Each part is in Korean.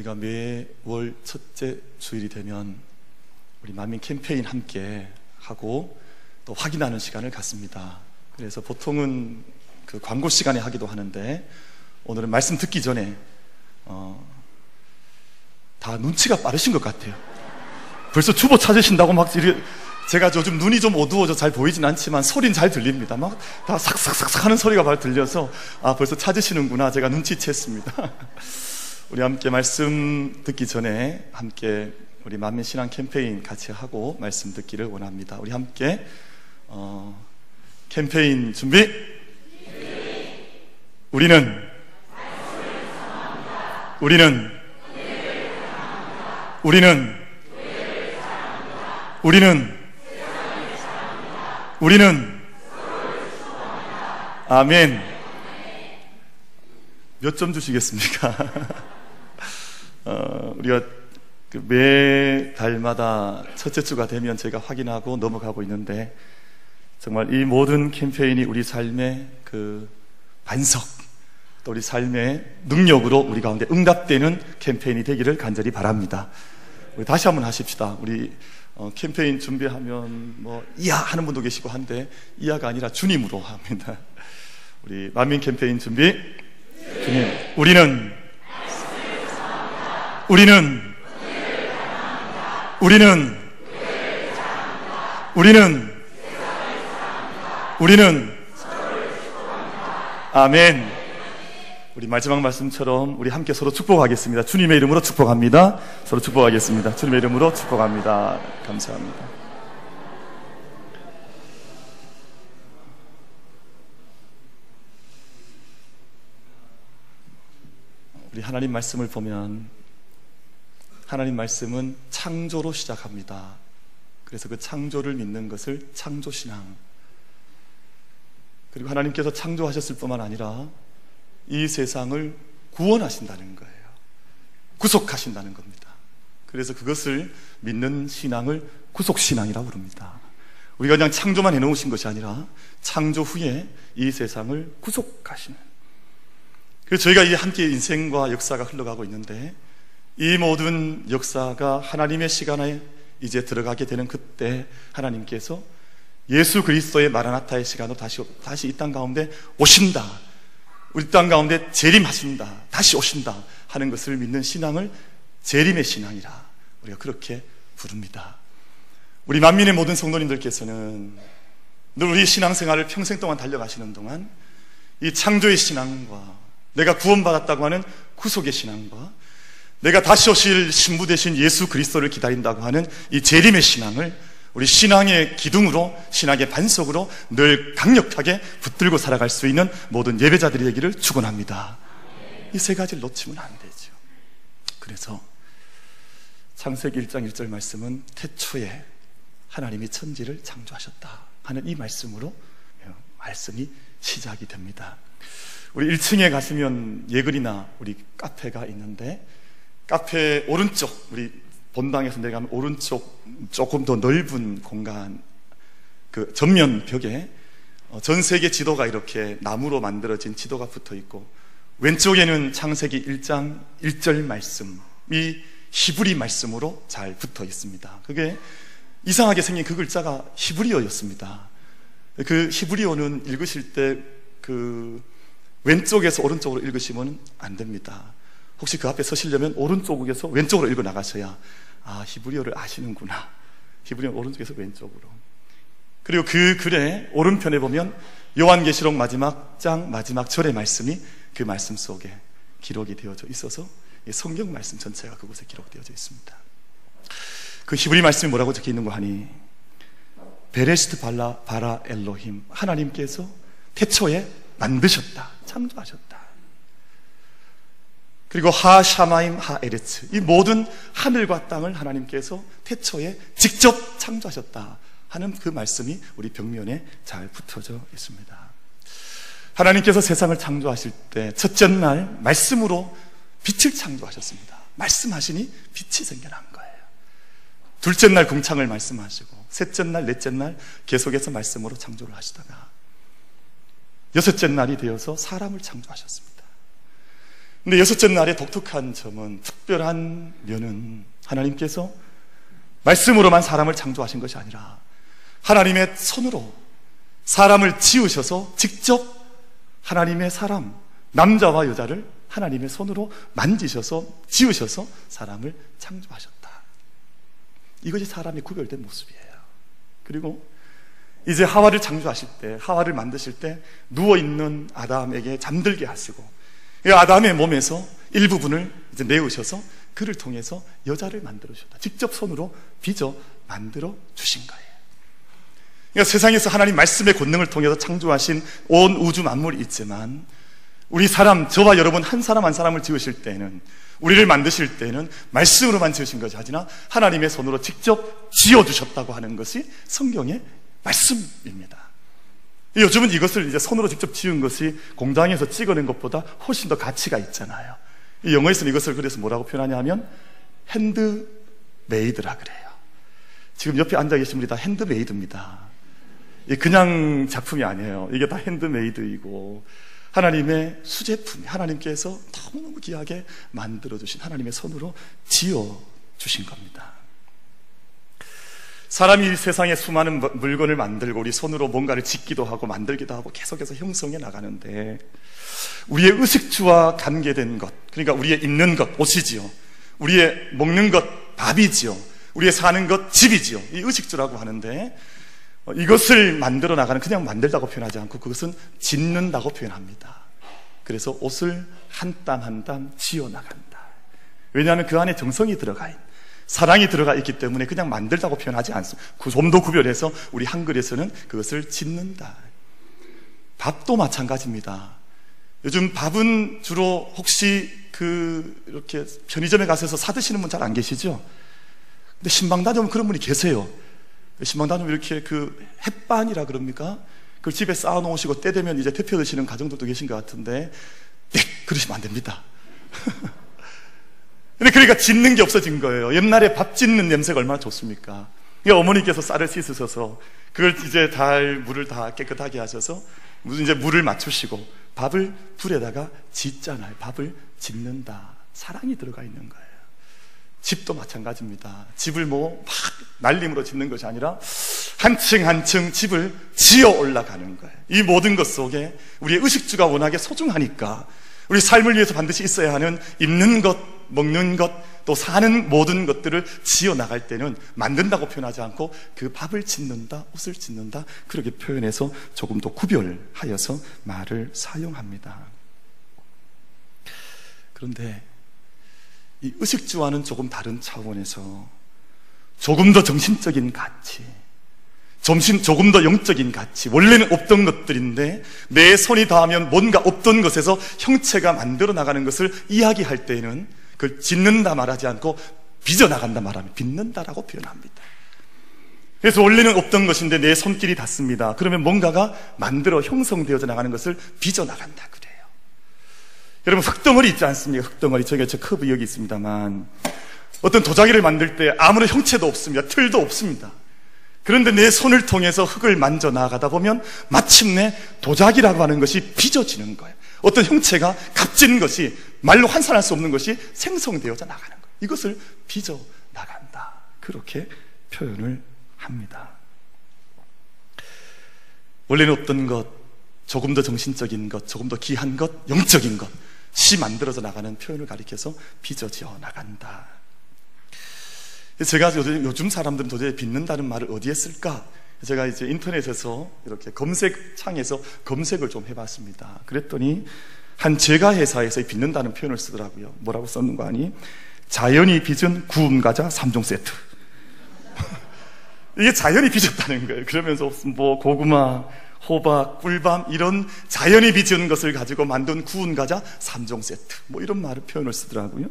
우리가 매월 첫째 주일이 되면 우리 만민 캠페인 함께 하고 또 확인하는 시간을 갖습니다. 그래서 보통은 그 광고 시간에 하기도 하는데 오늘은 말씀 듣기 전에 어, 다 눈치가 빠르신 것 같아요. 벌써 주보 찾으신다고 막 이렇게 제가 요즘 눈이 좀 어두워져 잘 보이진 않지만 소리는 잘 들립니다. 막 다 삭삭삭삭 하는 소리가 잘 들려서 아 벌써 찾으시는구나 제가 눈치챘습니다. 우리 함께 말씀 듣기 전에 함께 우리 만민 신앙 캠페인 같이 하고 말씀 듣기를 원합니다. 우리 함께 어, 캠페인 준비. 우리는 우리는 우리는 우리는 우리는 아멘. 몇 점 주시겠습니까? 어, 우리가 그매 달마다 첫째 주가 되면 제가 확인하고 넘어가고 있는데 정말 이 모든 캠페인이 우리 삶의 그 반석, 또 우리 삶의 능력으로 우리 가운데 응답되는 캠페인이 되기를 간절히 바랍니다. 우리 다시 한번 하십시다. 우리 어, 캠페인 준비하면 뭐 이하 하는 분도 계시고 한데 이하가 아니라 주님으로 합니다. 우리 만민 캠페인 준비. 주님, 우리는 우리는 우리는 우리는 우리는 아멘. 우리 마지막 말씀처럼 우리 함께 서로 축복하겠습니다. 주님의 이름으로 축복합니다. 서로 축복하겠습니다. 주님의 이름으로 축복합니다. 감사합니다. 우리 하나님 말씀을 보면 하나님 말씀은 창조로 시작합니다. 그래서 그 창조를 믿는 것을 창조신앙. 그리고 하나님께서 창조하셨을 뿐만 아니라 이 세상을 구원하신다는 거예요. 구속하신다는 겁니다. 그래서 그것을 믿는 신앙을 구속신앙이라고 부릅니다. 우리가 그냥 창조만 해놓으신 것이 아니라 창조 후에 이 세상을 구속하시는. 그래서 저희가 이 함께 인생과 역사가 흘러가고 있는데 이 모든 역사가 하나님의 시간에 이제 들어가게 되는 그때 하나님께서 예수 그리스도의 마라나타의 시간으로 다시, 다시 이 땅 가운데 오신다. 우리 땅 가운데 재림하신다. 다시 오신다. 하는 것을 믿는 신앙을 재림의 신앙이라 우리가 그렇게 부릅니다. 우리 만민의 모든 성도님들께서는 늘 우리 신앙생활을 평생 동안 달려가시는 동안 이 창조의 신앙과 내가 구원받았다고 하는 구속의 신앙과 내가 다시 오실 신부 되신 예수 그리스도를 기다린다고 하는 이 재림의 신앙을 우리 신앙의 기둥으로 신앙의 반석으로 늘 강력하게 붙들고 살아갈 수 있는 모든 예배자들이 되기를 축원합니다. 이 세 가지를 놓치면 안 되죠. 그래서 창세기 1장 1절 말씀은 태초에 하나님이 천지를 창조하셨다 하는 이 말씀으로 말씀이 시작이 됩니다. 우리 1층에 가시면 예글이나 우리 카페가 있는데 카페 오른쪽 우리 본당에서 내려가면 오른쪽 조금 더 넓은 공간 그 전면 벽에 어, 전 세계 지도가 이렇게 나무로 만들어진 지도가 붙어 있고 왼쪽에는 창세기 1장 1절 말씀이 히브리 말씀으로 잘 붙어 있습니다. 그게 이상하게 생긴 그 글자가 히브리어였습니다. 그 히브리어는 읽으실 때 그 왼쪽에서 오른쪽으로 읽으시면 안 됩니다. 혹시 그 앞에 서시려면 오른쪽에서 왼쪽으로 읽어 나가셔야 아 히브리어를 아시는구나. 히브리어 오른쪽에서 왼쪽으로. 그리고 그 글의 오른편에 보면 요한계시록 마지막 장 마지막 절의 말씀이 그 말씀 속에 기록이 되어져 있어서 성경 말씀 전체가 그곳에 기록되어져 있습니다. 그 히브리 말씀이 뭐라고 적혀 있는고 하니 בראשית ברא ברא אלוהים 하나님께서 태초에 만드셨다 창조하셨다 그리고 하 샤마임 하 에르츠 이 모든 하늘과 땅을 하나님께서 태초에 직접 창조하셨다 하는 그 말씀이 우리 벽면에 잘 붙어져 있습니다. 하나님께서 세상을 창조하실 때 첫째 날 말씀으로 빛을 창조하셨습니다. 말씀하시니 빛이 생겨난 거예요. 둘째 날 궁창을 말씀하시고 셋째 날, 넷째 날 계속해서 말씀으로 창조를 하시다가 여섯째 날이 되어서 사람을 창조하셨습니다. 근데 여섯째 날의 독특한 점은 특별한 면은 하나님께서 말씀으로만 사람을 창조하신 것이 아니라 하나님의 손으로 사람을 지으셔서 직접 하나님의 사람, 남자와 여자를 하나님의 손으로 만지셔서 지으셔서 사람을 창조하셨다. 이것이 사람이 구별된 모습이에요. 그리고 이제 하와를 창조하실 때, 하와를 만드실 때 누워있는 아담에게 잠들게 하시고, 아담의 몸에서 일부분을 이제 내으셔서 그를 통해서 여자를 만들어 주셨다. 직접 손으로 빚어 만들어 주신 거예요. 그러니까 세상에서 하나님 말씀의 권능을 통해서 창조하신 온 우주 만물이 있지만 우리 사람, 저와 여러분 한 사람 한 사람을 지으실 때는 우리를 만드실 때는 말씀으로만 지으신 것이 아니라 하나님의 손으로 직접 지어주셨다고 하는 것이 성경의 말씀입니다. 요즘은 이것을 이제 손으로 직접 지은 것이 공장에서 찍어낸 것보다 훨씬 더 가치가 있잖아요. 영어에서는 이것을 그래서 뭐라고 표현하냐면 handmade라 그래요. 지금 옆에 앉아 계신 분이 다 handmade입니다. 그냥 작품이 아니에요. 이게 다 handmade이고 하나님의 수제품, 하나님께서 너무너무 귀하게 만들어주신 하나님의 손으로 지어주신 겁니다. 사람이 세상에 수많은 물건을 만들고 우리 손으로 뭔가를 짓기도 하고 만들기도 하고 계속해서 형성해 나가는데 우리의 의식주와 관계된 것, 그러니까 우리의 입는 것, 옷이지요. 우리의 먹는 것, 밥이지요. 우리의 사는 것, 집이지요. 이 의식주라고 하는데 이것을 만들어 나가는 그냥 만들다고 표현하지 않고 그것은 짓는다고 표현합니다. 그래서 옷을 한 땀 한 땀 지어 나간다. 왜냐하면 그 안에 정성이 들어가 있는 사랑이 들어가 있기 때문에 그냥 만들다고 표현하지 않습니다. 그 좀더 구별해서 우리 한글에서는 그것을 짓는다. 밥도 마찬가지입니다. 요즘 밥은 주로 혹시 그 이렇게 편의점에 가셔서 사 드시는 분 잘 안 계시죠? 근데 신방다녀면 그런 분이 계세요. 신방다녀면 이렇게 그 햇반이라 그럽니까? 그걸 집에 쌓아 놓으시고 때 되면 이제 대표 드시는 가정들도 계신 것 같은데 네, 그러시면 안 됩니다. 근데 그러니까 짓는 게 없어진 거예요. 옛날에 밥 짓는 냄새가 얼마나 좋습니까? 그러니까 어머니께서 쌀을 씻으셔서 그걸 이제 달 물을 다 깨끗하게 하셔서 무슨 이제 물을 맞추시고 밥을 불에다가 짓잖아요. 밥을 짓는다. 사랑이 들어가 있는 거예요. 집도 마찬가지입니다. 집을 뭐 막 날림으로 짓는 것이 아니라 한 층 한 층 집을 지어 올라가는 거예요. 이 모든 것 속에 우리의 의식주가 워낙에 소중하니까 우리 삶을 위해서 반드시 있어야 하는 입는 것, 먹는 것, 또 사는 모든 것들을 지어 나갈 때는 만든다고 표현하지 않고 그 밥을 짓는다, 옷을 짓는다, 그렇게 표현해서 조금 더 구별하여서 말을 사용합니다. 그런데 이 의식주와는 조금 다른 차원에서 조금 더 정신적인 가치, 점심 조금 더 영적인 가치, 원래는 없던 것들인데 내 손이 닿으면 뭔가 없던 것에서 형체가 만들어 나가는 것을 이야기할 때에는 그걸 짓는다 말하지 않고 빚어 나간다 말하면 빚는다라고 표현합니다. 그래서 원래는 없던 것인데 내 손길이 닿습니다. 그러면 뭔가가 만들어 형성되어져 나가는 것을 빚어 나간다 그래요. 여러분 흙덩어리 있지 않습니까? 흙덩어리 저기 저 커브 여기 있습니다만 어떤 도자기를 만들 때 아무런 형체도 없습니다. 틀도 없습니다. 그런데 내 손을 통해서 흙을 만져 나가다 보면 마침내 도자기라고 하는 것이 빚어지는 거예요. 어떤 형체가 값진 것이 말로 환산할 수 없는 것이 생성되어져 나가는 거예요. 이것을 빚어 나간다. 그렇게 표현을 합니다. 원래는 어떤 것, 조금 더 정신적인 것, 조금 더 귀한 것, 영적인 것, 시 만들어져 나가는 표현을 가리켜서 빚어져 나간다. 제가 요즘 사람들은 도대체 빚는다는 말을 어디에 쓸까? 제가 이제 인터넷에서 이렇게 검색 창에서 검색을 좀 해봤습니다. 그랬더니 한 제가 회사에서 빚는다는 표현을 쓰더라고요. 뭐라고 썼는 거 아니? 자연이 빚은 구운 과자 3종 세트. 이게 자연이 빚었다는 거예요. 그러면서 뭐 고구마, 호박, 꿀밤 이런 자연이 빚은 것을 가지고 만든 구운 과자 3종 세트. 뭐 이런 말을 표현을 쓰더라고요.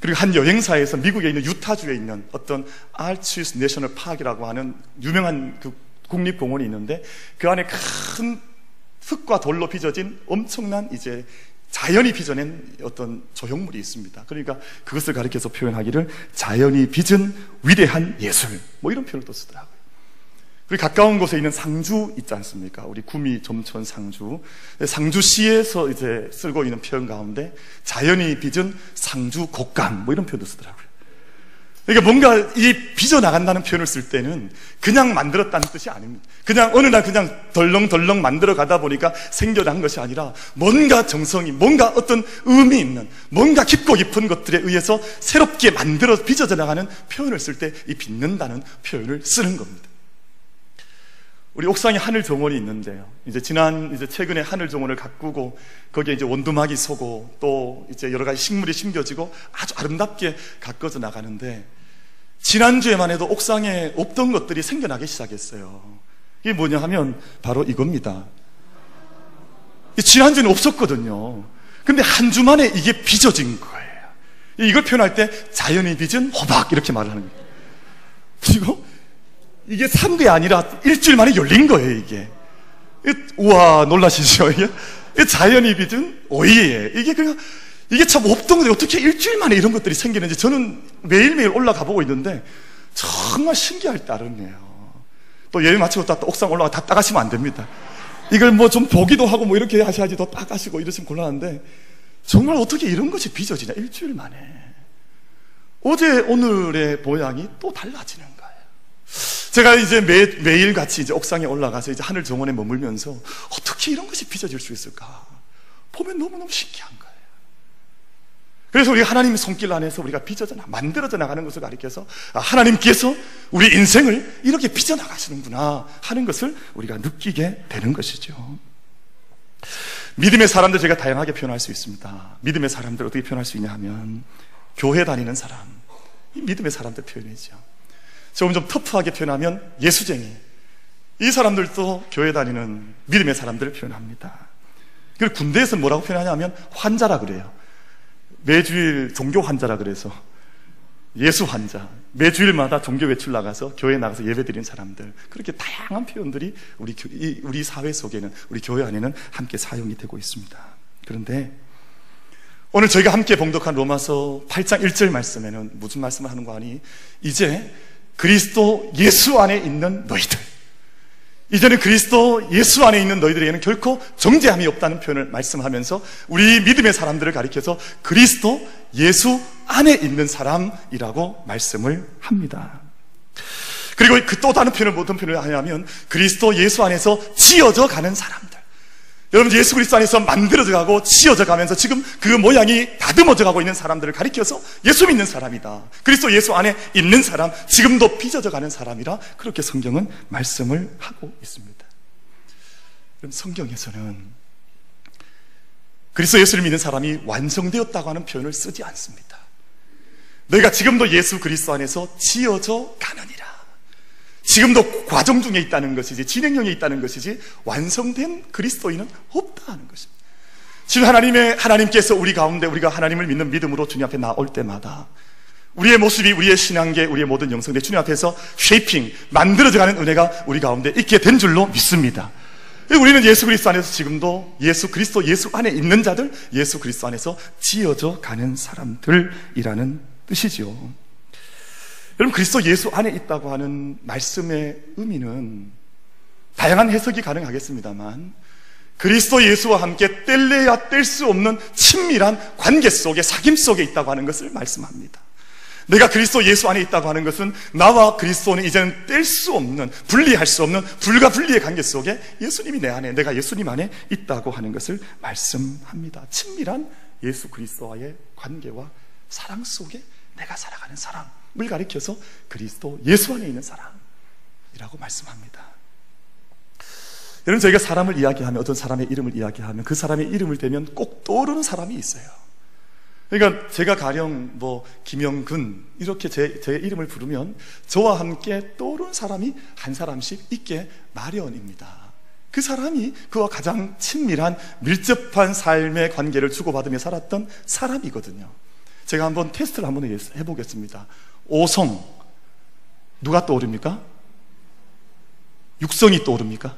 그리고 한 여행사에서 미국에 있는 유타주에 있는 어떤 알츠스 내셔널 파크라고 하는 유명한 그 국립공원이 있는데 그 안에 큰 흙과 돌로 빚어진 엄청난 이제 자연이 빚어낸 어떤 조형물이 있습니다. 그러니까 그것을 가리켜서 표현하기를 자연이 빚은 위대한 예술 뭐 이런 표현을 또 쓰더라고요. 우리 가까운 곳에 있는 상주 있지 않습니까? 우리 구미 점천 상주. 상주시에서 이제 쓰고 있는 표현 가운데 자연이 빚은 상주 곡감 뭐 이런 표현도 쓰더라고요. 그러니까 뭔가 이 빚어 나간다는 표현을 쓸 때는 그냥 만들었다는 뜻이 아닙니다. 그냥 어느 날 그냥 덜렁덜렁 만들어 가다 보니까 생겨난 것이 아니라 뭔가 정성이, 뭔가 어떤 의미 있는, 뭔가 깊고 깊은 것들에 의해서 새롭게 만들어 빚어져 나가는 표현을 쓸 때 이 빚는다는 표현을 쓰는 겁니다. 우리 옥상에 하늘 정원이 있는데요. 이제 지난 이제 최근에 하늘 정원을 가꾸고 거기에 이제 원두막이 서고 또 이제 여러 가지 식물이 심겨지고 아주 아름답게 가꿔져 나가는데 지난주에만 해도 옥상에 없던 것들이 생겨나기 시작했어요. 이게 뭐냐 하면 바로 이겁니다. 지난주에는 없었거든요. 근데 한 주 만에 이게 빚어진 거예요. 이걸 표현할 때 자연이 빚은 호박 이렇게 말을 하는 거예요. 그리고 이게 산 게 아니라 일주일 만에 열린 거예요, 이게. 우와, 놀라시죠? 이게 자연이 빚은 오이에 이게 그냥, 이게 참 없던 건데 어떻게 일주일 만에 이런 것들이 생기는지 저는 매일매일 올라가 보고 있는데 정말 신기할 따름이에요. 또 예배 마치고 또 옥상 올라가 다 따가시면 안 됩니다. 이걸 뭐 좀 보기도 하고 뭐 이렇게 하셔야지 더 따가시고 이러시면 곤란한데 정말 어떻게 이런 것이 빚어지냐, 일주일 만에. 어제 오늘의 모양이 또 달라지는 제가 이제 매, 매일 같이 이제 옥상에 올라가서 이제 하늘 정원에 머물면서 어떻게 이런 것이 빚어질 수 있을까? 보면 너무너무 신기한 거예요. 그래서 우리 하나님의 손길 안에서 우리가 빚어져 나, 만들어져 나가는 것을 가리켜서 아, 하나님께서 우리 인생을 이렇게 빚어 나가시는구나 하는 것을 우리가 느끼게 되는 것이죠. 믿음의 사람들 제가 다양하게 표현할 수 있습니다. 믿음의 사람들 어떻게 표현할 수 있냐 하면 교회 다니는 사람, 이 믿음의 사람들 표현이죠. 조금 좀 터프하게 표현하면 예수쟁이. 이 사람들도 교회 다니는 믿음의 사람들을 표현합니다. 그리고 군대에서 뭐라고 표현하냐면 환자라 그래요. 매주일 종교 환자라 그래서 예수 환자. 매주일마다 종교 외출 나가서 교회 나가서 예배 드리는 사람들. 그렇게 다양한 표현들이 우리, 우리 사회 속에는, 우리 교회 안에는 함께 사용이 되고 있습니다. 그런데 오늘 저희가 함께 봉독한 로마서 8장 1절 말씀에는 무슨 말씀을 하는 거 아니? 이제 그리스도 예수 안에 있는 너희들. 이제는 그리스도 예수 안에 있는 너희들에게는 결코 정죄함이 없다는 표현을 말씀하면서 우리 믿음의 사람들을 가리켜서 그리스도 예수 안에 있는 사람이라고 말씀을 합니다. 그리고 그 또 다른 표현을 어떤 표현을 하냐면 그리스도 예수 안에서 지어져 가는 사람들. 여러분 예수 그리스도 안에서 만들어져 가고 치어져 가면서 지금 그 모양이 다듬어져 가고 있는 사람들을 가리켜서 예수 믿는 사람이다. 그리스도 예수 안에 있는 사람, 지금도 빚어져 가는 사람이라 그렇게 성경은 말씀을 하고 있습니다. 그럼 성경에서는 그리스도 예수를 믿는 사람이 완성되었다고 하는 표현을 쓰지 않습니다. 너희가 지금도 예수 그리스도 안에서 지어져 가느니라. 지금도 과정 중에 있다는 것이지 진행형에 있다는 것이지 완성된 그리스도인은 없다는 것입니다. 지금 하나님의 하나님께서 우리 가운데 우리가 하나님을 믿는 믿음으로 주님 앞에 나올 때마다 우리의 모습이 우리의 신앙계 우리의 모든 영성대 주님 앞에서 쉐이핑 만들어져가는 은혜가 우리 가운데 있게 된 줄로 믿습니다. 우리는 예수 그리스도 안에서 지금도 예수 그리스도 예수 안에 있는 자들 예수 그리스도 안에서 지어져 가는 사람들이라는 뜻이죠. 여러분 그리스도 예수 안에 있다고 하는 말씀의 의미는 다양한 해석이 가능하겠습니다만 그리스도 예수와 함께 뗄래야 뗄 수 없는 친밀한 관계 속에 사귐 속에 있다고 하는 것을 말씀합니다. 내가 그리스도 예수 안에 있다고 하는 것은 나와 그리스도는 이제는 뗄 수 없는 분리할 수 없는 불가분리의 관계 속에 예수님이 내 안에 내가 예수님 안에 있다고 하는 것을 말씀합니다. 친밀한 예수 그리스도와의 관계와 사랑 속에 내가 살아가는 사람. 을 가리켜서 그리스도 예수 안에 있는 사람이라고 말씀합니다. 여러분 저희가 사람을 이야기하면 어떤 사람의 이름을 이야기하면 그 사람의 이름을 대면 꼭 떠오르는 사람이 있어요. 그러니까 제가 가령 뭐 김영근 이렇게 제, 제 이름을 부르면 저와 함께 떠오르는 사람이 한 사람씩 있게 마련입니다. 그 사람이 그와 가장 친밀한 밀접한 삶의 관계를 주고받으며 살았던 사람이거든요. 제가 한번 테스트를 한번 해보겠습니다. 오성 누가 떠오릅니까? 육성이 떠오릅니까?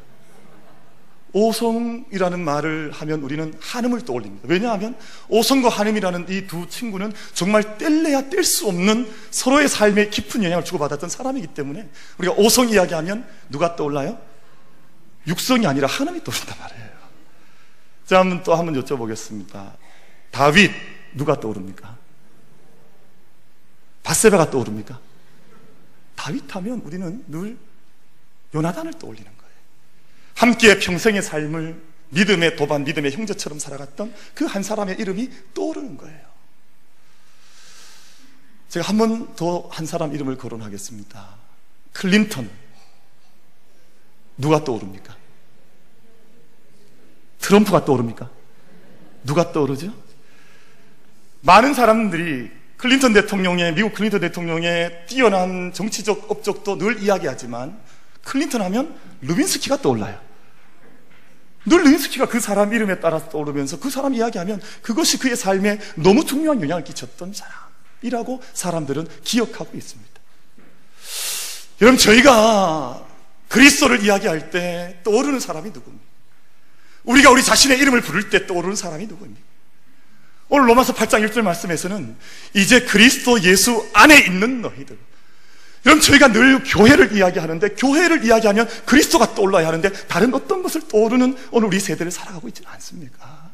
오성이라는 말을 하면 우리는 한음을 떠올립니다. 왜냐하면 오성과 한음이라는 이 두 친구는 정말 뗄래야 뗄 수 없는 서로의 삶에 깊은 영향을 주고받았던 사람이기 때문에 우리가 오성 이야기하면 누가 떠올라요? 육성이 아니라 한음이 떠오른단 말이에요. 자, 한번 또 한번 여쭤보겠습니다. 다윗, 누가 떠오릅니까? 바세바가 떠오릅니까? 다윗 하면 우리는 늘 요나단을 떠올리는 거예요. 함께 평생의 삶을 믿음의 도반, 믿음의 형제처럼 살아갔던 그 한 사람의 이름이 떠오르는 거예요. 제가 한 번 더 한 사람 이름을 거론하겠습니다. 클린턴. 누가 떠오릅니까? 트럼프가 떠오릅니까? 누가 떠오르죠? 많은 사람들이 클린턴 대통령의, 미국 클린턴 대통령의 뛰어난 정치적 업적도 늘 이야기하지만 클린턴 하면 르윈스키가 떠올라요. 늘 르윈스키가 그 사람 이름에 따라서 떠오르면서 그 사람 이야기하면 그것이 그의 삶에 너무 중요한 영향을 끼쳤던 사람이라고 사람들은 기억하고 있습니다. 여러분, 저희가 그리스도를 이야기할 때 떠오르는 사람이 누굽니까? 우리가 우리 자신의 이름을 부를 때 떠오르는 사람이 누구입니까? 오늘 로마서 8장 1절 말씀에서는 이제 그리스도 예수 안에 있는 너희들. 여러분, 저희가 늘 교회를 이야기하는데, 교회를 이야기하면 그리스도가 떠올라야 하는데, 다른 어떤 것을 떠오르는 오늘 우리 세대를 살아가고 있지는 않습니까?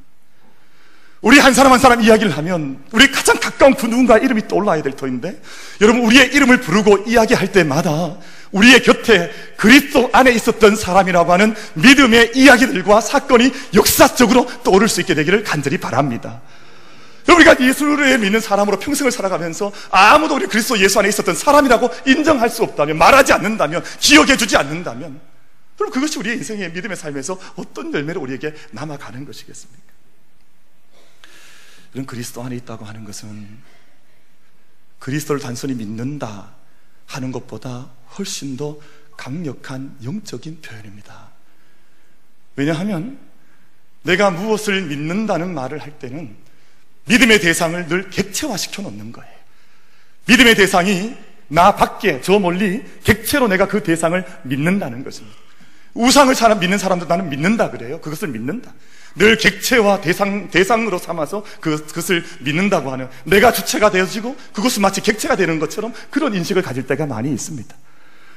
우리 한 사람 한 사람 이야기를 하면, 우리 가장 가까운 그 누군가 이름이 떠올라야 될 터인데, 여러분, 우리의 이름을 부르고 이야기할 때마다, 우리의 곁에 그리스도 안에 있었던 사람이라고 하는 믿음의 이야기들과 사건이 역사적으로 떠오를 수 있게 되기를 간절히 바랍니다. 우리가 예수를 믿는 사람으로 평생을 살아가면서 아무도 우리 그리스도 예수 안에 있었던 사람이라고 인정할 수 없다면, 말하지 않는다면, 기억해 주지 않는다면, 그럼 그것이 우리의 인생의 믿음의 삶에서 어떤 열매를 우리에게 남아가는 것이겠습니까? 이런 그리스도 안에 있다고 하는 것은 그리스도를 단순히 믿는다 하는 것보다 훨씬 더 강력한 영적인 표현입니다. 왜냐하면 내가 무엇을 믿는다는 말을 할 때는 믿음의 대상을 늘 객체화시켜 놓는 거예요. 믿음의 대상이 나 밖에 저 멀리 객체로 내가 그 대상을 믿는다는 것입니다. 우상을 사람 믿는 사람도 나는 믿는다 그래요. 그것을 믿는다. 늘 객체와 대상, 대상으로 삼아서 그, 그것을 믿는다고 하는 내가 주체가 되어지고 그것은 마치 객체가 되는 것처럼 그런 인식을 가질 때가 많이 있습니다.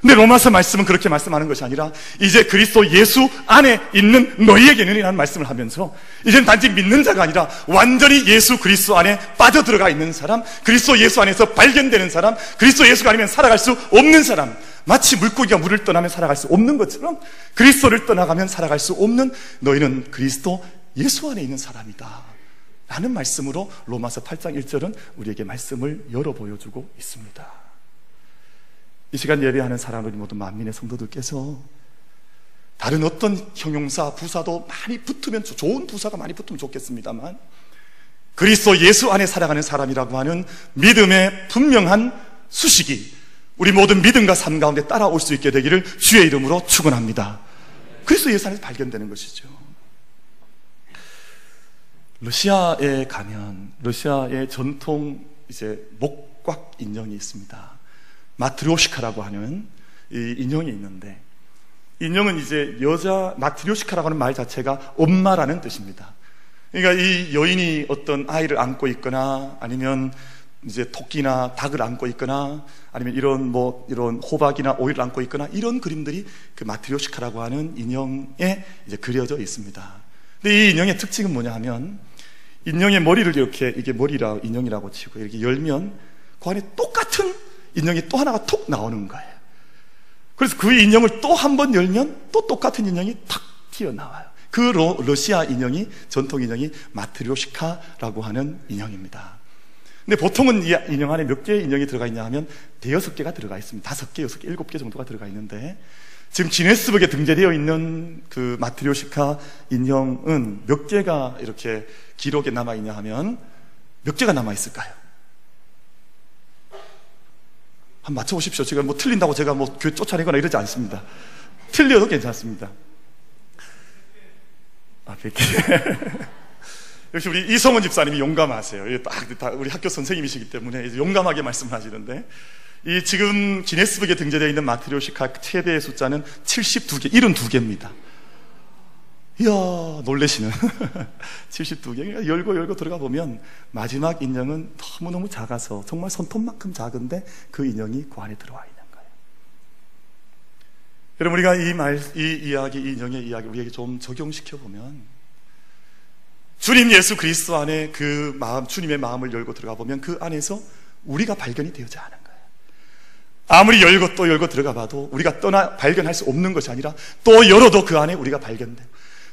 근데 로마서 말씀은 그렇게 말씀하는 것이 아니라 이제 그리스도 예수 안에 있는 너희에게는 이라는 말씀을 하면서 이젠 단지 믿는 자가 아니라 완전히 예수 그리스도 안에 빠져들어가 있는 사람, 그리스도 예수 안에서 발견되는 사람, 그리스도 예수가 아니면 살아갈 수 없는 사람, 마치 물고기가 물을 떠나면 살아갈 수 없는 것처럼 그리스도를 떠나가면 살아갈 수 없는 너희는 그리스도 예수 안에 있는 사람이다. 라는 말씀으로 로마서 8장 1절은 우리에게 말씀을 열어 보여주고 있습니다. 이 시간 예배하는 사람들이 모두 만민의 성도들께서 다른 어떤 형용사, 부사도 많이 붙으면 좋은 부사가 많이 붙으면 좋겠습니다만 그리스도 예수 안에 살아가는 사람이라고 하는 믿음의 분명한 수식이 우리 모든 믿음과 삶 가운데 따라올 수 있게 되기를 주의 이름으로 축원합니다. 그리스도 예수 안에서 발견되는 것이죠. 러시아에 가면 러시아의 전통 이제 목곽 인형이 있습니다. 마트리오시카라고 하는 이 인형이 있는데 인형은 이제 여자 마트리오시카라고 하는 말 자체가 엄마라는 뜻입니다. 그러니까 이 여인이 어떤 아이를 안고 있거나 아니면 이제 토끼나 닭을 안고 있거나 아니면 이런 뭐 이런 호박이나 오이를 안고 있거나 이런 그림들이 그 마트료시카라고 하는 인형에 이제 그려져 있습니다. 근데 이 인형의 특징은 뭐냐 하면 인형의 머리를 이렇게 이게 머리라 인형이라고 치고 이렇게 열면 그 안에 똑같은 인형이 또 하나가 톡 나오는 거예요. 그래서 그 인형을 또 한 번 열면 또 똑같은 인형이 탁 튀어나와요. 그 러, 러시아 인형이 전통 인형이 마트료시카라고 하는 인형입니다. 근데 보통은 이 인형 안에 몇 개의 인형이 들어가 있냐 하면 대여섯 개가 들어가 있습니다. 다섯 개, 여섯 개, 일곱 개 정도가 들어가 있는데 지금 지네스북에 등재되어 있는 그 마트리오시카 인형은 몇 개가 이렇게 기록에 남아 있냐 하면 몇 개가 남아 있을까요? 한번 맞춰보십시오. 제가 뭐 틀린다고 제가 뭐 교회 쫓아내거나 이러지 않습니다. 틀려도 괜찮습니다. 아, 100개. 역시 우리 이성원 집사님이 용감하세요. 딱 우리 학교 선생님이시기 때문에 용감하게 말씀하시는데 이 지금 기네스북에 등재되어 있는 마트리오시카 최대의 숫자는 72개, 72개입니다. 이야, 놀래시는. 72개. 열고 열고 들어가 보면 마지막 인형은 너무너무 작아서 정말 손톱만큼 작은데 그 인형이 그 안에 들어와 있는 거예요. 여러분, 우리가 이 말, 이 이야기, 이 인형의 이야기 우리에게 좀 적용시켜 보면 주님 예수 그리스도 안에 그 마음, 주님의 마음을 열고 들어가 보면 그 안에서 우리가 발견이 되어져 하는 거예요. 아무리 열고 또 열고 들어가 봐도 우리가 떠나 발견할 수 없는 것이 아니라 또 열어도 그 안에 우리가 발견돼요.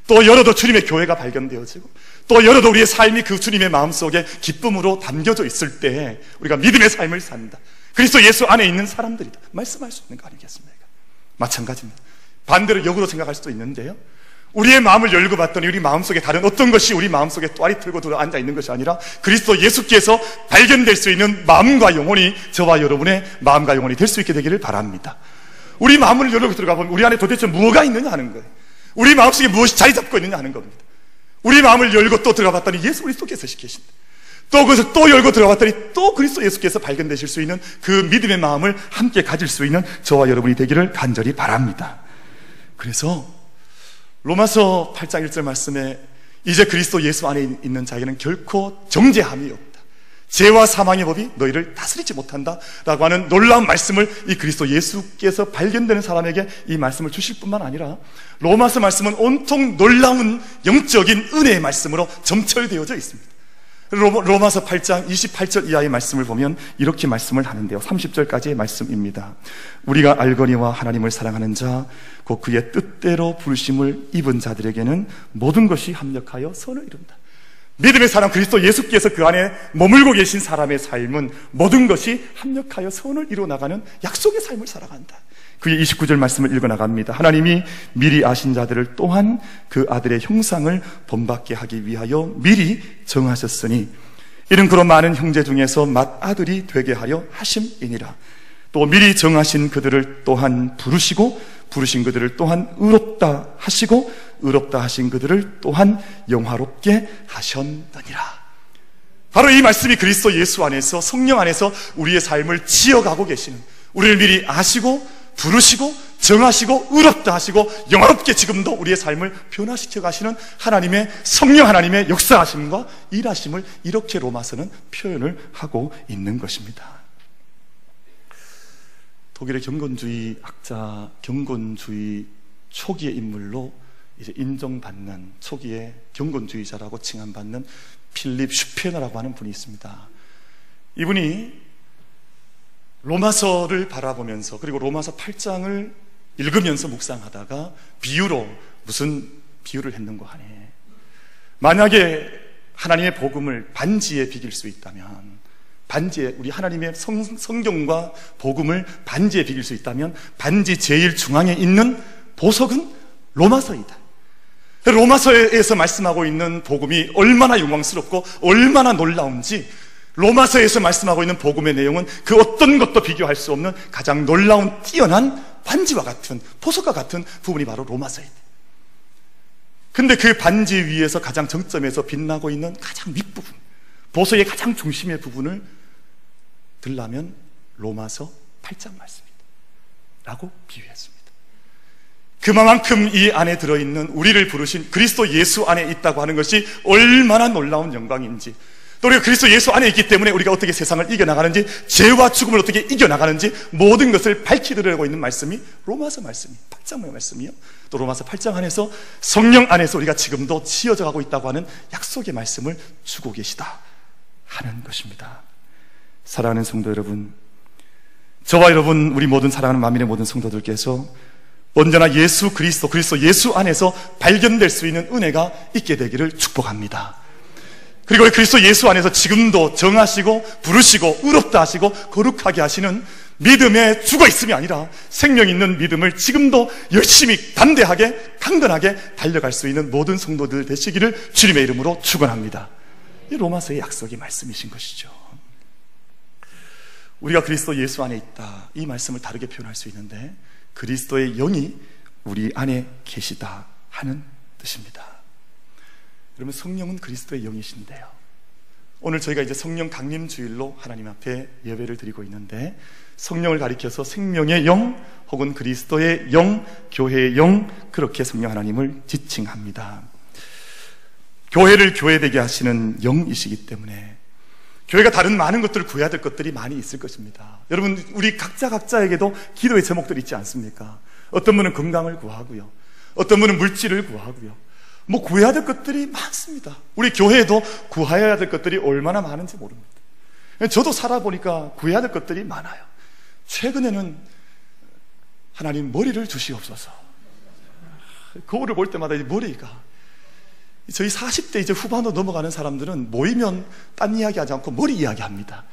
또 열어도 주님의 교회가 발견되어지고 또 열어도 우리의 삶이 그 주님의 마음속에 기쁨으로 담겨져 있을 때 우리가 믿음의 삶을 산다. 그리스도 예수 안에 있는 사람들이다. 말씀할 수 있는 거 아니겠습니까? 마찬가지입니다. 반대로 역으로 생각할 수도 있는데요. 우리의 마음을 열고 봤더니 우리 마음속에 다른 어떤 것이 우리 마음속에 또아리 틀고 들어 앉아 있는 것이 아니라 그리스도 예수께서 발견될 수 있는 마음과 영혼이 저와 여러분의 마음과 영혼이 될 수 있게 되기를 바랍니다. 우리 마음을 열고 들어가 보면 우리 안에 도대체 무엇가 있느냐 하는 거예요. 우리 마음속에 무엇이 자리 잡고 있느냐 하는 겁니다. 우리 마음을 열고 또 들어가 봤더니 예수 그리스도께서 계신다. 또 거기서 또 열고 들어가 봤더니 또 그리스도 예수께서 발견되실 수 있는 그 믿음의 마음을 함께 가질 수 있는 저와 여러분이 되기를 간절히 바랍니다. 그래서 로마서 8장 1절 말씀에 이제 그리스도 예수 안에 있는 자에게는 결코 정죄함이 없다. 죄와 사망의 법이 너희를 다스리지 못한다. 라고 하는 놀라운 말씀을 이 그리스도 예수께서 발견되는 사람에게 이 말씀을 주실 뿐만 아니라 로마서 말씀은 온통 놀라운 영적인 은혜의 말씀으로 점철되어져 있습니다. 로마서 8장 28절 이하의 말씀을 보면 이렇게 말씀을 하는데요. 30절까지의 말씀입니다. 우리가 알거니와 하나님을 사랑하는 자, 곧 그의 뜻대로 부르심을 입은 자들에게는 모든 것이 합력하여 선을 이룬다. 믿음의 사람 그리스도 예수께서 그 안에 머물고 계신 사람의 삶은 모든 것이 합력하여 선을 이루어 나가는 약속의 삶을 살아간다. 그의 29절 말씀을 읽어 나갑니다. 하나님이 미리 아신 자들을 또한 그 아들의 형상을 본받게 하기 위하여 미리 정하셨으니 이는 그런 많은 형제 중에서 맏아들이 되게 하려 하심이니라. 또 미리 정하신 그들을 또한 부르시고 부르신 그들을 또한 의롭다 하시고 의롭다 하신 그들을 또한 영화롭게 하셨느니라. 바로 이 말씀이 그리스도 예수 안에서 성령 안에서 우리의 삶을 지어가고 계시는 우리를 미리 아시고 부르시고 정하시고 의롭다 하시고 영화롭게 지금도 우리의 삶을 변화시켜 가시는 하나님의 성령 하나님의 역사하심과 일하심을 이렇게 로마서는 표현을 하고 있는 것입니다. 독일의 경건주의 학자, 경건주의 초기의 인물로 이제 인정받는 초기의 경건주의자라고 칭함받는 필립 슈페너라고 하는 분이 있습니다. 이분이 로마서를 바라보면서 그리고 로마서 8장을 읽으면서 묵상하다가 비유로 무슨 비유를 했는가 하니 만약에 하나님의 복음을 반지에 비길 수 있다면 반지에 우리 하나님의 성, 성경과 복음을 반지에 비길 수 있다면 반지 제일 중앙에 있는 보석은 로마서이다. 로마서에서 말씀하고 있는 복음이 얼마나 영광스럽고 얼마나 놀라운지 로마서에서 말씀하고 있는 복음의 내용은 그 어떤 것도 비교할 수 없는 가장 놀라운 뛰어난 반지와 같은 보석과 같은 부분이 바로 로마서입니다. 근데 그 반지 위에서 가장 정점에서 빛나고 있는 가장 밑부분, 보석의 가장 중심의 부분을 들라면 로마서 8장 말씀입니다. 라고 비유했습니다. 그만큼 이 안에 들어있는 우리를 부르신 그리스도 예수 안에 있다고 하는 것이 얼마나 놀라운 영광인지 또 우리가 그리스도 예수 안에 있기 때문에 우리가 어떻게 세상을 이겨나가는지 죄와 죽음을 어떻게 이겨나가는지 모든 것을 밝히려고 있는 말씀이 로마서 말씀이 8장의 말씀이요. 또 로마서 8장 안에서 성령 안에서 우리가 지금도 지어져 가고 있다고 하는 약속의 말씀을 주고 계시다 하는 것입니다. 사랑하는 성도 여러분 저와 여러분 우리 모든 사랑하는 만민의 모든 성도들께서 언제나 예수 그리스도 그리스도 예수 안에서 발견될 수 있는 은혜가 있게 되기를 축복합니다 그리고 그리스도 예수 안에서 지금도 정하시고 부르시고 의롭다 하시고 거룩하게 하시는 믿음에 죽어 있음이 아니라 생명 있는 믿음을 지금도 열심히 담대하게 강건하게 달려갈 수 있는 모든 성도들 되시기를 주님의 이름으로 축원합니다. 이 로마서의 약속이 말씀이신 것이죠. 우리가 그리스도 예수 안에 있다. 이 말씀을 다르게 표현할 수 있는데 그리스도의 영이 우리 안에 계시다 하는 뜻입니다. 그러면 성령은 그리스도의 영이신데요. 오늘 저희가 이제 성령 강림 주일로 하나님 앞에 예배를 드리고 있는데 성령을 가리켜서 생명의 영 혹은 그리스도의 영, 교회의 영 그렇게 성령 하나님을 지칭합니다. 교회를 교회되게 하시는 영이시기 때문에 교회가 다른 많은 것들을 구해야 될 것들이 많이 있을 것입니다. 여러분, 우리 각자 각자에게도 기도의 제목들이 있지 않습니까? 어떤 분은 건강을 구하고요. 어떤 분은 물질을 구하고요. 뭐 구해야 될 것들이 많습니다. 우리 교회에도 구해야 될 것들이 얼마나 많은지 모릅니다. 저도 살아보니까 구해야 될 것들이 많아요. 최근에는 하나님 머리를 주시옵소서. 거울을 볼 때마다 이 머리가 저희 40대 이제 후반으로 넘어가는 사람들은 모이면 딴 이야기 하지 않고 머리 이야기 합니다.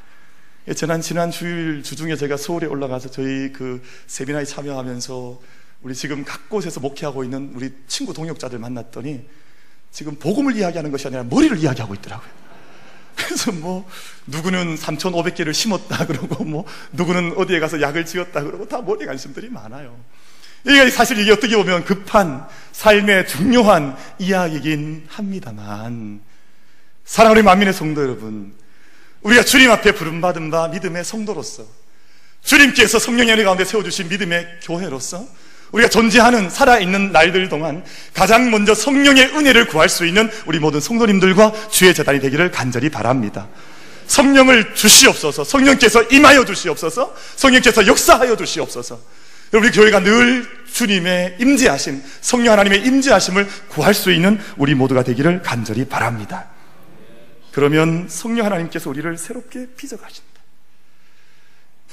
예, 지난, 지난 주일 주중에 제가 서울에 올라가서 저희 그 세미나에 참여하면서 우리 지금 각 곳에서 목회하고 있는 우리 친구 동역자들 만났더니 지금 복음을 이야기하는 것이 아니라 머리를 이야기하고 있더라고요. 그래서 뭐, 누구는 3,500개를 심었다 그러고 뭐, 누구는 어디에 가서 약을 지었다 그러고 다 머리 관심들이 많아요. 이게 사실 이게 어떻게 보면 급한 삶의 중요한 이야기이긴 합니다만 사랑하는 만민의 성도 여러분 우리가 주님 앞에 부름받은 바 믿음의 성도로서 주님께서 성령의 은혜 가운데 세워주신 믿음의 교회로서 우리가 존재하는 살아있는 날들 동안 가장 먼저 성령의 은혜를 구할 수 있는 우리 모든 성도님들과 주의 재단이 되기를 간절히 바랍니다. 성령을 주시옵소서, 성령께서 임하여 주시옵소서, 성령께서 역사하여 주시옵소서. 우리 교회가 늘 주님의 임재하심, 성령 하나님의 임재하심을 구할 수 있는 우리 모두가 되기를 간절히 바랍니다. 그러면 성령 하나님께서 우리를 새롭게 빚어가신다.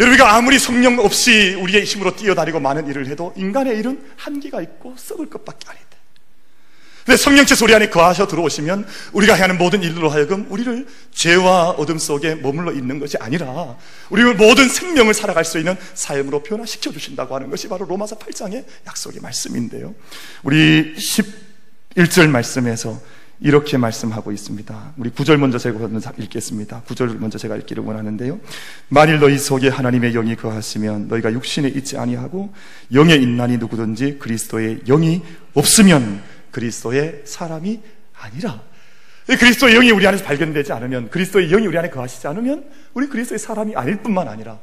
여러분가 아무리 성령 없이 우리의 힘으로 뛰어다니고 많은 일을 해도 인간의 일은 한계가 있고 썩을 것밖에 아니다. 근데 성령께서 우리 안에 거하셔 들어오시면 우리가 하는 모든 일로 하여금 우리를 죄와 어둠 속에 머물러 있는 것이 아니라 우리를 모든 생명을 살아갈 수 있는 삶으로 변화시켜 주신다고 하는 것이 바로 로마서 8장의 약속의 말씀인데요. 우리 11절 말씀에서 이렇게 말씀하고 있습니다. 우리 9절 먼저 제가 읽겠습니다. 9절 먼저 제가 읽기를 원하는데요. 만일 너희 속에 하나님의 영이 거하시면 너희가 육신에 있지 아니하고 영에 있나니 누구든지 그리스도의 영이 없으면 그리스도의 사람이 아니라 그리스도의 영이 우리 안에서 발견되지 않으면 그리스도의 영이 우리 안에 거하시지 않으면 우리 그리스도의 사람이 아닐 뿐만 아니라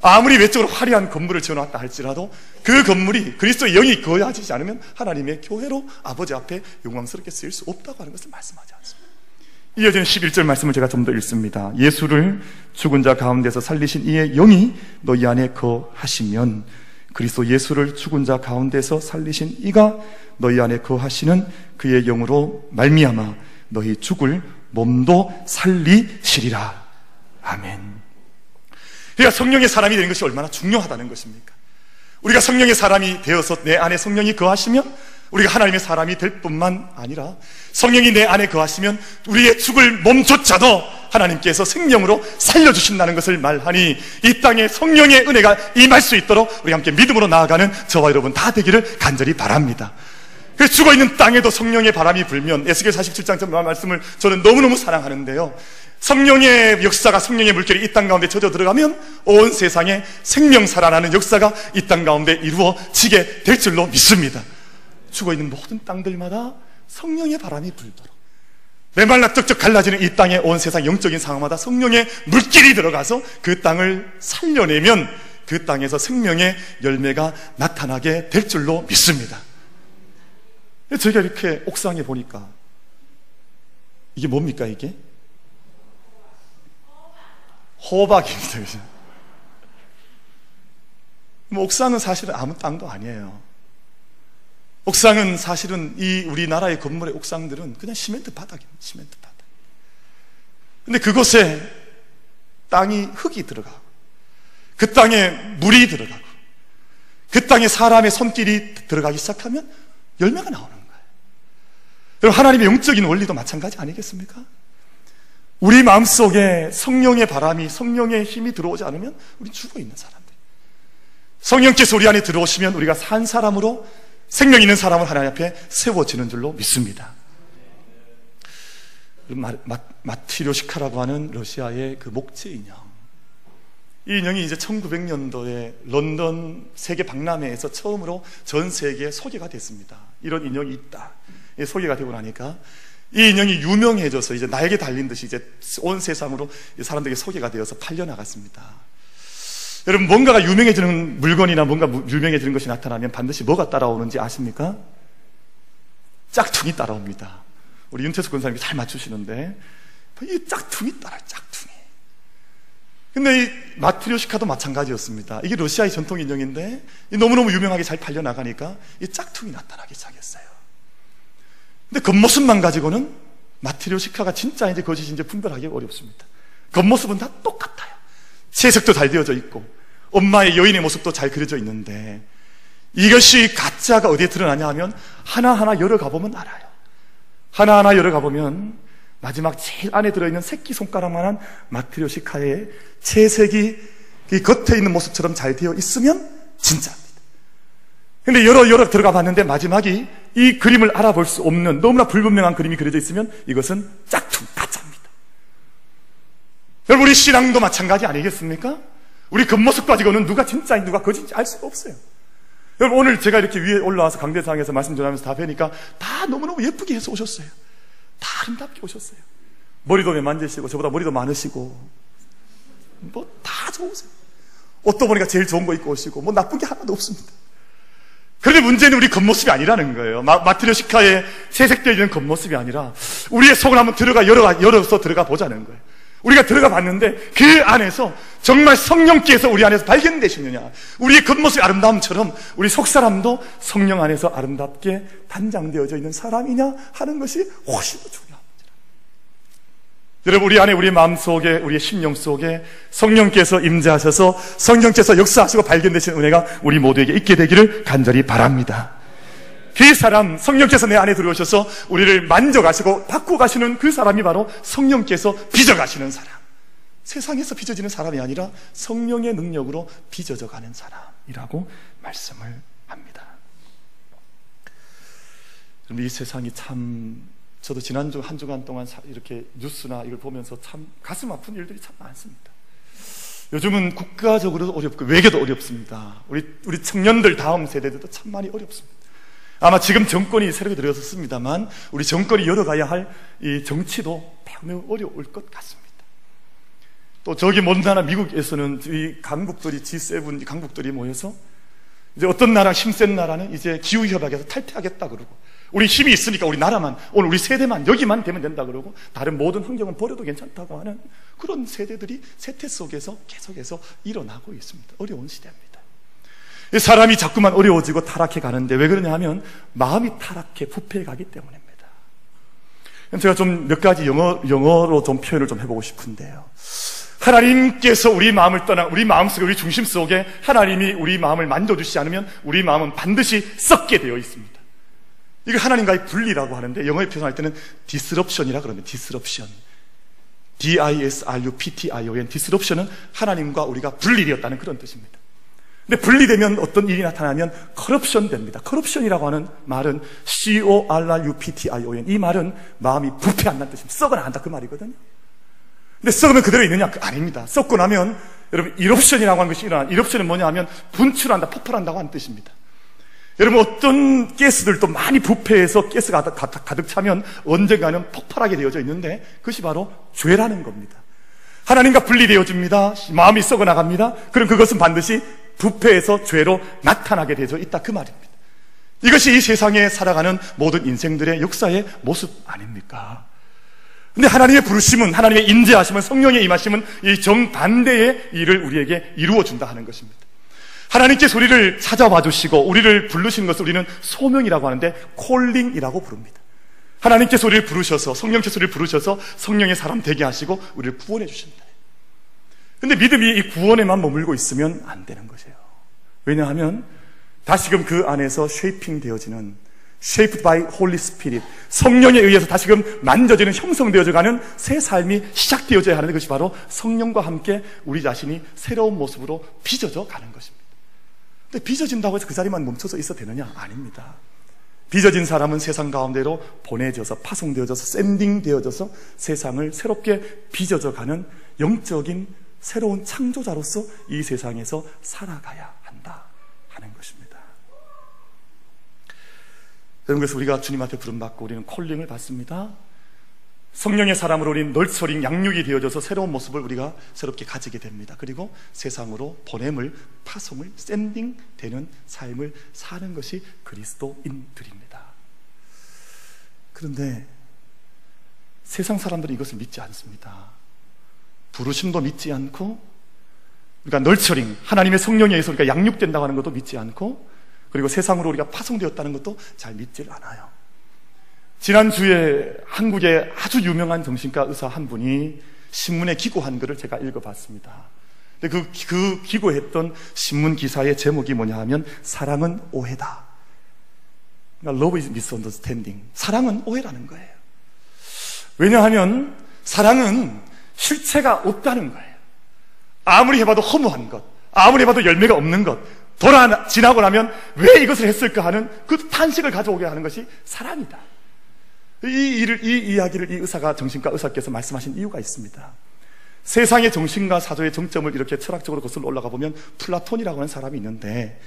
아무리 외적으로 화려한 건물을 지어놨다 할지라도 그 건물이 그리스도의 영이 거하지 않으면 하나님의 교회로 아버지 앞에 영광스럽게 쓰일 수 없다고 하는 것을 말씀하지 않습니다. 이어지는 11절 말씀을 제가 좀 더 읽습니다. 예수를 죽은 자 가운데서 살리신 이의 영이 너희 안에 거하시면 그리스도 예수를 죽은 자 가운데서 살리신 이가 너희 안에 거하시는 그의 영으로 말미암아 너희 죽을 몸도 살리시리라. 아멘. 그러니까 성령의 사람이 되는 것이 얼마나 중요하다는 것입니까? 우리가 성령의 사람이 되어서 내 안에 성령이 거하시면 우리가 하나님의 사람이 될 뿐만 아니라 성령이 내 안에 거하시면 우리의 죽을 몸조차도 하나님께서 생명으로 살려주신다는 것을 말하니 이 땅에 성령의 은혜가 임할 수 있도록 우리 함께 믿음으로 나아가는 저와 여러분 다 되기를 간절히 바랍니다. 그 죽어 있는 땅에도 성령의 바람이 불면 에스겔 47장 말씀을 저는 너무너무 사랑하는데요. 성령의 역사가 성령의 물결이 이 땅 가운데 젖어 들어가면 온 세상에 생명 살아나는 역사가 이 땅 가운데 이루어지게 될 줄로 믿습니다. 죽어 있는 모든 땅들마다 성령의 바람이 불도록 메말라 쩍쩍 갈라지는 이 땅의 온 세상 영적인 상황마다 성령의 물길이 들어가서 그 땅을 살려내면 그 땅에서 생명의 열매가 나타나게 될 줄로 믿습니다. 제가 이렇게 옥상에 보니까 이게 뭡니까 이게? 호박입니다. 그죠? 뭐 옥상은 사실은 아무 땅도 아니에요. 옥상은 사실은 이 우리나라의 건물의 옥상들은 그냥 시멘트 바닥입니다. 시멘트 바닥. 근데 그곳에 땅이 흙이 들어가고 그 땅에 물이 들어가고 그 땅에 사람의 손길이 들어가기 시작하면 열매가 나오는 거예요. 여러분 하나님의 영적인 원리도 마찬가지 아니겠습니까? 우리 마음속에 성령의 바람이 성령의 힘이 들어오지 않으면 우리 죽어 있는 사람들. 성령께서 우리 안에 들어오시면 우리가 산 사람으로 생명 있는 사람은 하나님 앞에 세워지는 줄로 믿습니다. 마, 마 티료시카라고 하는 러시아의 그 목재 인형. 이 인형이 이제 1900년도에 런던 세계 박람회에서 처음으로 전 세계에 소개가 됐습니다. 이런 인형이 있다. 소개가 되고 나니까 이 인형이 유명해져서 이제 날개 달린 듯이 이제 온 세상으로 사람들에게 소개가 되어서 팔려나갔습니다. 여러분, 뭔가가 유명해지는 물건이나 뭔가 유명해지는 것이 나타나면 반드시 뭐가 따라오는지 아십니까? 짝퉁이 따라옵니다. 우리 윤태수 권사님이 잘 맞추시는데, 이 짝퉁이 따라, 짝퉁이. 근데 이 마트리오시카도 마찬가지였습니다. 이게 러시아의 전통 인형인데, 너무너무 유명하게 잘 팔려 나가니까 이 짝퉁이 나타나기 시작했어요. 근데 겉모습만 가지고는 마트리오시카가 진짜인지 거짓인지 분별하기 어렵습니다. 겉모습은 다 똑같아요. 채색도 잘 되어져 있고, 엄마의 여인의 모습도 잘 그려져 있는데, 이것이 가짜가 어디에 드러나냐 하면 하나하나 열어가 보면 알아요. 하나하나 열어가 보면 마지막 제일 안에 들어있는 새끼손가락만한 마트리오시카의 채색이 겉에 있는 모습처럼 잘 되어 있으면 진짜입니다. 근데 여러 여러 들어가 봤는데 마지막이 이 그림을 알아볼 수 없는 너무나 불분명한 그림이 그려져 있으면 이것은 짝퉁, 가짜입니다. 여러분 우리 신앙도 마찬가지 아니겠습니까? 우리 겉모습 가지고는 누가 진짜인 누가 거짓인지 알 수가 없어요. 여러분 오늘 제가 이렇게 위에 올라와서 강대상에서 말씀 전하면서 다 뵈니까 다 너무너무 예쁘게 해서 오셨어요. 다 아름답게 오셨어요. 머리도 만지시고 저보다 머리도 많으시고 뭐 다 좋으세요. 옷도 보니까 제일 좋은 거 입고 오시고 뭐 나쁜 게 하나도 없습니다. 그런데 문제는 우리 겉모습이 아니라는 거예요. 마, 마트리오시카의 채색되어 있는 겉모습이 아니라 우리의 속을 한번 들어가 열어 열어서 들어가 보자는 거예요. 우리가 들어가 봤는데 그 안에서 정말 성령께서 우리 안에서 발견되시느냐. 우리의 겉모습의 아름다움처럼 우리 속사람도 성령 안에서 아름답게 단장되어져 있는 사람이냐 하는 것이 훨씬 더 중요합니다. 여러분, 우리 안에 우리 마음 속에, 우리의 심령 속에 성령께서 임재하셔서 성령께서 역사하시고 발견되신 은혜가 우리 모두에게 있게 되기를 간절히 바랍니다. 그 사람, 성령께서 내 안에 들어오셔서 우리를 만져가시고 바꿔가시는 그 사람이 바로 성령께서 빚어가시는 사람. 세상에서 빚어지는 사람이 아니라 성령의 능력으로 빚어져 가는 사람이라고 말씀을 합니다. 이 세상이 참, 저도 지난주 한 주간 동안 이렇게 뉴스나 이걸 보면서 참 가슴 아픈 일들이 참 많습니다. 요즘은 국가적으로도 어렵고 외교도 어렵습니다. 우리, 우리 청년들 다음 세대들도 참 많이 어렵습니다. 아마 지금 정권이 새롭게 들어섰습니다만 우리 정권이 열어가야 할 이 정치도 매우 어려울 것 같습니다. 또 저기 먼 나라 미국에서는 이 강국들이 G7 강국들이 모여서 이제 어떤 나라 힘센 나라는 이제 기후 협약에서 탈퇴하겠다 그러고 우리 힘이 있으니까 우리 나라만 오늘 우리 세대만 여기만 되면 된다 그러고 다른 모든 환경은 버려도 괜찮다고 하는 그런 세대들이 세태 속에서 계속해서 일어나고 있습니다. 어려운 시대입니다. 사람이 자꾸만 어려워지고 타락해 가는데 왜 그러냐 하면 마음이 타락해 부패해 가기 때문입니다. 제가 좀 몇 가지 영어, 영어로 좀 표현을 좀 해보고 싶은데요. 하나님께서 우리 마음을 떠나 우리 마음 속에 우리 중심 속에 하나님이 우리 마음을 만져주시지 않으면 우리 마음은 반드시 썩게 되어 있습니다. 이거 하나님과의 분리라고 하는데 영어에 표현할 때는 disruption이라 그러면 disruption. D-I-S-R-U-P-T-I-O-N. disruption은 하나님과 우리가 분리되었다는 그런 뜻입니다. 근데 분리되면 어떤 일이 나타나면 커럽션 됩니다. 커럽션이라고 하는 말은 C-O-R-R-U-P-T-I-O-N. 이 말은 마음이 부패한다는 뜻입니다. 썩어나간다 그 말이거든요. 근데 썩으면 그대로 있느냐? 그 아닙니다. 썩고 나면 여러분 이럽션이라고 하는 것이 일어나. 이럽션은 뭐냐 하면 분출한다, 폭발한다고 하는 뜻입니다. 여러분 어떤 가스들도 많이 부패해서 가스가 가득 차면 언젠가는 폭발하게 되어져 있는데 그것이 바로 죄라는 겁니다. 하나님과 분리되어집니다. 마음이 썩어 나갑니다. 그럼 그것은 반드시 부패해서 죄로 나타나게 되어 있다 그 말입니다. 이것이 이 세상에 살아가는 모든 인생들의 역사의 모습 아닙니까? 근데 하나님의 부르심은 하나님의 임재하심은 성령의 임하심은 이 정반대의 일을 우리에게 이루어 준다 하는 것입니다. 하나님께서 우리를 찾아와 주시고 우리를 부르시는 것을 우리는 소명이라고 하는데 calling이라고 부릅니다. 하나님께서 우리를 부르셔서 성령께서 우리를 부르셔서 성령의 사람 되게 하시고 우리를 구원해 주신다. 근데 믿음이 이 구원에만 머물고 있으면 안 되는 것이에요. 왜냐하면 다시금 그 안에서 shaping 되어지는 shaped by Holy Spirit 성령에 의해서 다시금 만져지는 형성되어져 가는 새 삶이 시작되어져야 하는 것이 바로 성령과 함께 우리 자신이 새로운 모습으로 빚어져 가는 것입니다. 근데 빚어진다고 해서 그 자리만 멈춰서 있어도 되느냐? 아닙니다. 빚어진 사람은 세상 가운데로 보내져서 파송되어져서 샌딩되어져서 세상을 새롭게 빚어져 가는 영적인 새로운 창조자로서 이 세상에서 살아가야 한다 하는 것입니다. 여러분 그래서 우리가 주님 앞에 부름받고 우리는 콜링을 받습니다. 성령의 사람으로 우리 널처링 양육이 되어져서 새로운 모습을 우리가 새롭게 가지게 됩니다. 그리고 세상으로 보냄을 파송을 샌딩 되는 삶을 사는 것이 그리스도인들입니다. 그런데 세상 사람들은 이것을 믿지 않습니다. 부르심도 믿지 않고 그러니까 널처링 하나님의 성령에 의해서 우리가 양육된다고 하는 것도 믿지 않고 그리고 세상으로 우리가 파송되었다는 것도 잘 믿질 않아요. 지난주에 한국의 아주 유명한 정신과 의사 한 분이 신문에 기고한 글을 제가 읽어봤습니다. 근데 그, 그 기고했던 신문 기사의 제목이 뭐냐 하면 사랑은 오해다. 그러니까 love is misunderstanding. 사랑은 오해라는 거예요. 왜냐하면 사랑은 실체가 없다는 거예요. 아무리 해봐도 허무한 것, 아무리 해봐도 열매가 없는 것, 돌아 지나고 나면 왜 이것을 했을까 하는 그 탄식을 가져오게 하는 것이 사랑이다. 이 일을, 이 이야기를 이 의사가, 정신과 의사께서 말씀하신 이유가 있습니다. 세상의 정신과 사조의 정점을 이렇게 철학적으로 거슬러 올라가 보면 플라톤이라고 하는 사람이 있는데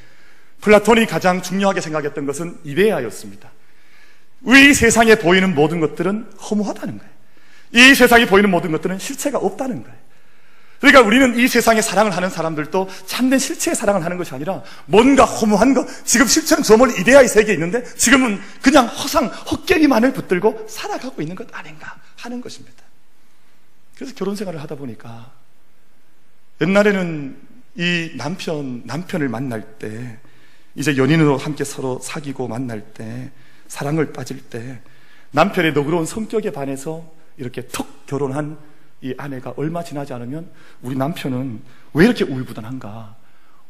플라톤이 가장 중요하게 생각했던 것은 이데아였습니다. 이 세상에 보이는 모든 것들은 허무하다는 거예요. 이 세상에 보이는 모든 것들은 실체가 없다는 거예요. 그러니까 우리는 이 세상에 사랑을 하는 사람들도 참된 실체의 사랑을 하는 것이 아니라 뭔가 허무한 것, 지금 실체는 저 멀리 이데아의 세계에 있는데 지금은 그냥 허상, 헛개기만을 붙들고 살아가고 있는 것 아닌가 하는 것입니다. 그래서 결혼 생활을 하다 보니까 옛날에는 이 남편, 남편을 만날 때 이제 연인으로 함께 서로 사귀고 만날 때 사랑을 빠질 때 남편의 너그러운 성격에 반해서 이렇게 턱 결혼한 이 아내가 얼마 지나지 않으면 우리 남편은 왜 이렇게 우유부단한가?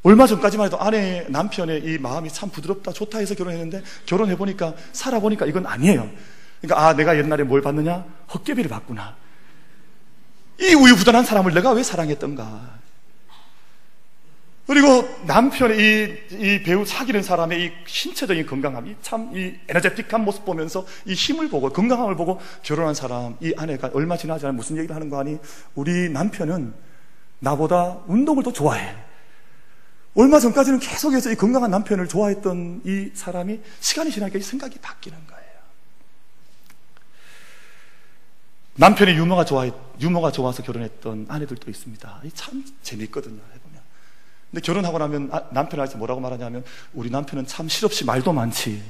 얼마 전까지만 해도 아내, 남편의 이 마음이 참 부드럽다, 좋다 해서 결혼했는데 결혼해 보니까, 살아 보니까 이건 아니에요. 그러니까, 아, 내가 옛날에 뭘 받느냐? 헛개비를 받구나. 이 우유부단한 사람을 내가 왜 사랑했던가? 그리고 남편의 이, 이 배우 사귀는 사람의 이 신체적인 건강함, 참이 에너제틱한 모습 보면서 이 힘을 보고 건강함을 보고 결혼한 사람, 이 아내가 얼마 지나지 않아 무슨 얘기를 하는 거 아니? 우리 남편은 나보다 운동을 더 좋아해. 얼마 전까지는 계속해서 이 건강한 남편을 좋아했던 이 사람이 시간이 지나니까 이 생각이 바뀌는 거예요. 남편의 유머가 좋아, 유머가 좋아서 결혼했던 아내들도 있습니다. 참 재밌거든요. 근데 결혼하고 나면 아, 남편한테 뭐라고 말하냐면 우리 남편은 참 실없이 말도 많지.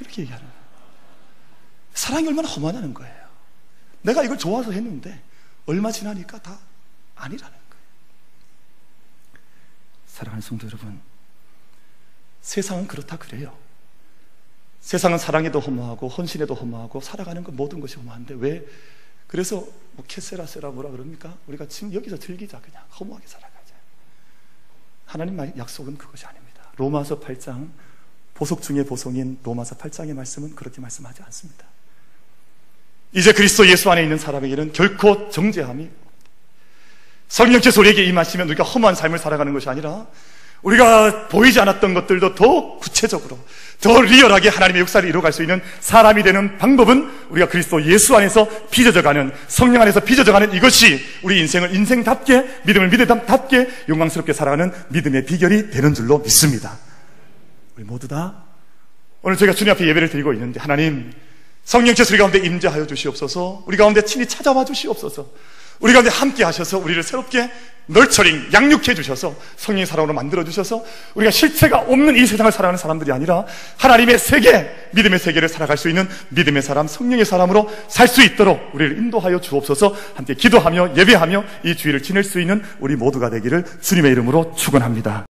이렇게 얘기하는 거예요. 사랑이 얼마나 험하냐는 거예요. 내가 이걸 좋아서 했는데 얼마 지나니까 다 아니라는 거예요. 사랑하는 성도 여러분, 세상은 그렇다 그래요. 세상은 사랑에도 허무하고 헌신에도 허무하고 살아가는 것 모든 것이 허무한데 왜 그래서 뭐 캐세라세라 뭐라 그럽니까? 우리가 지금 여기서 즐기자 그냥 허무하게 살아. 하나님 약속은 그것이 아닙니다. 로마서 8장 보석 중의 보석인 로마서 8장의 말씀은 그렇게 말씀하지 않습니다. 이제 그리스도 예수 안에 있는 사람에게는 결코 정죄함이 성령께서 우리에게 임하시면 우리가 험한 삶을 살아가는 것이 아니라 우리가 보이지 않았던 것들도 더 구체적으로 더 리얼하게 하나님의 역사를 이루어갈 수 있는 사람이 되는 방법은 우리가 그리스도 예수 안에서 빚어져가는 성령 안에서 빚어져가는 이것이 우리 인생을 인생답게 믿음을 믿음답게 영광스럽게 살아가는 믿음의 비결이 되는 줄로 믿습니다. 우리 모두 다 오늘 저희가 주님 앞에 예배를 드리고 있는데 하나님 성령께서 우리 가운데 임재하여 주시옵소서 우리 가운데 친히 찾아와 주시옵소서 우리 가운데 함께 하셔서 우리를 새롭게 널처링, 양육해 주셔서 성령의 사람으로 만들어 주셔서 우리가 실체가 없는 이 세상을 살아가는 사람들이 아니라 하나님의 세계, 믿음의 세계를 살아갈 수 있는 믿음의 사람, 성령의 사람으로 살 수 있도록 우리를 인도하여 주옵소서 함께 기도하며 예배하며 이 주의를 지낼 수 있는 우리 모두가 되기를 주님의 이름으로 축원합니다.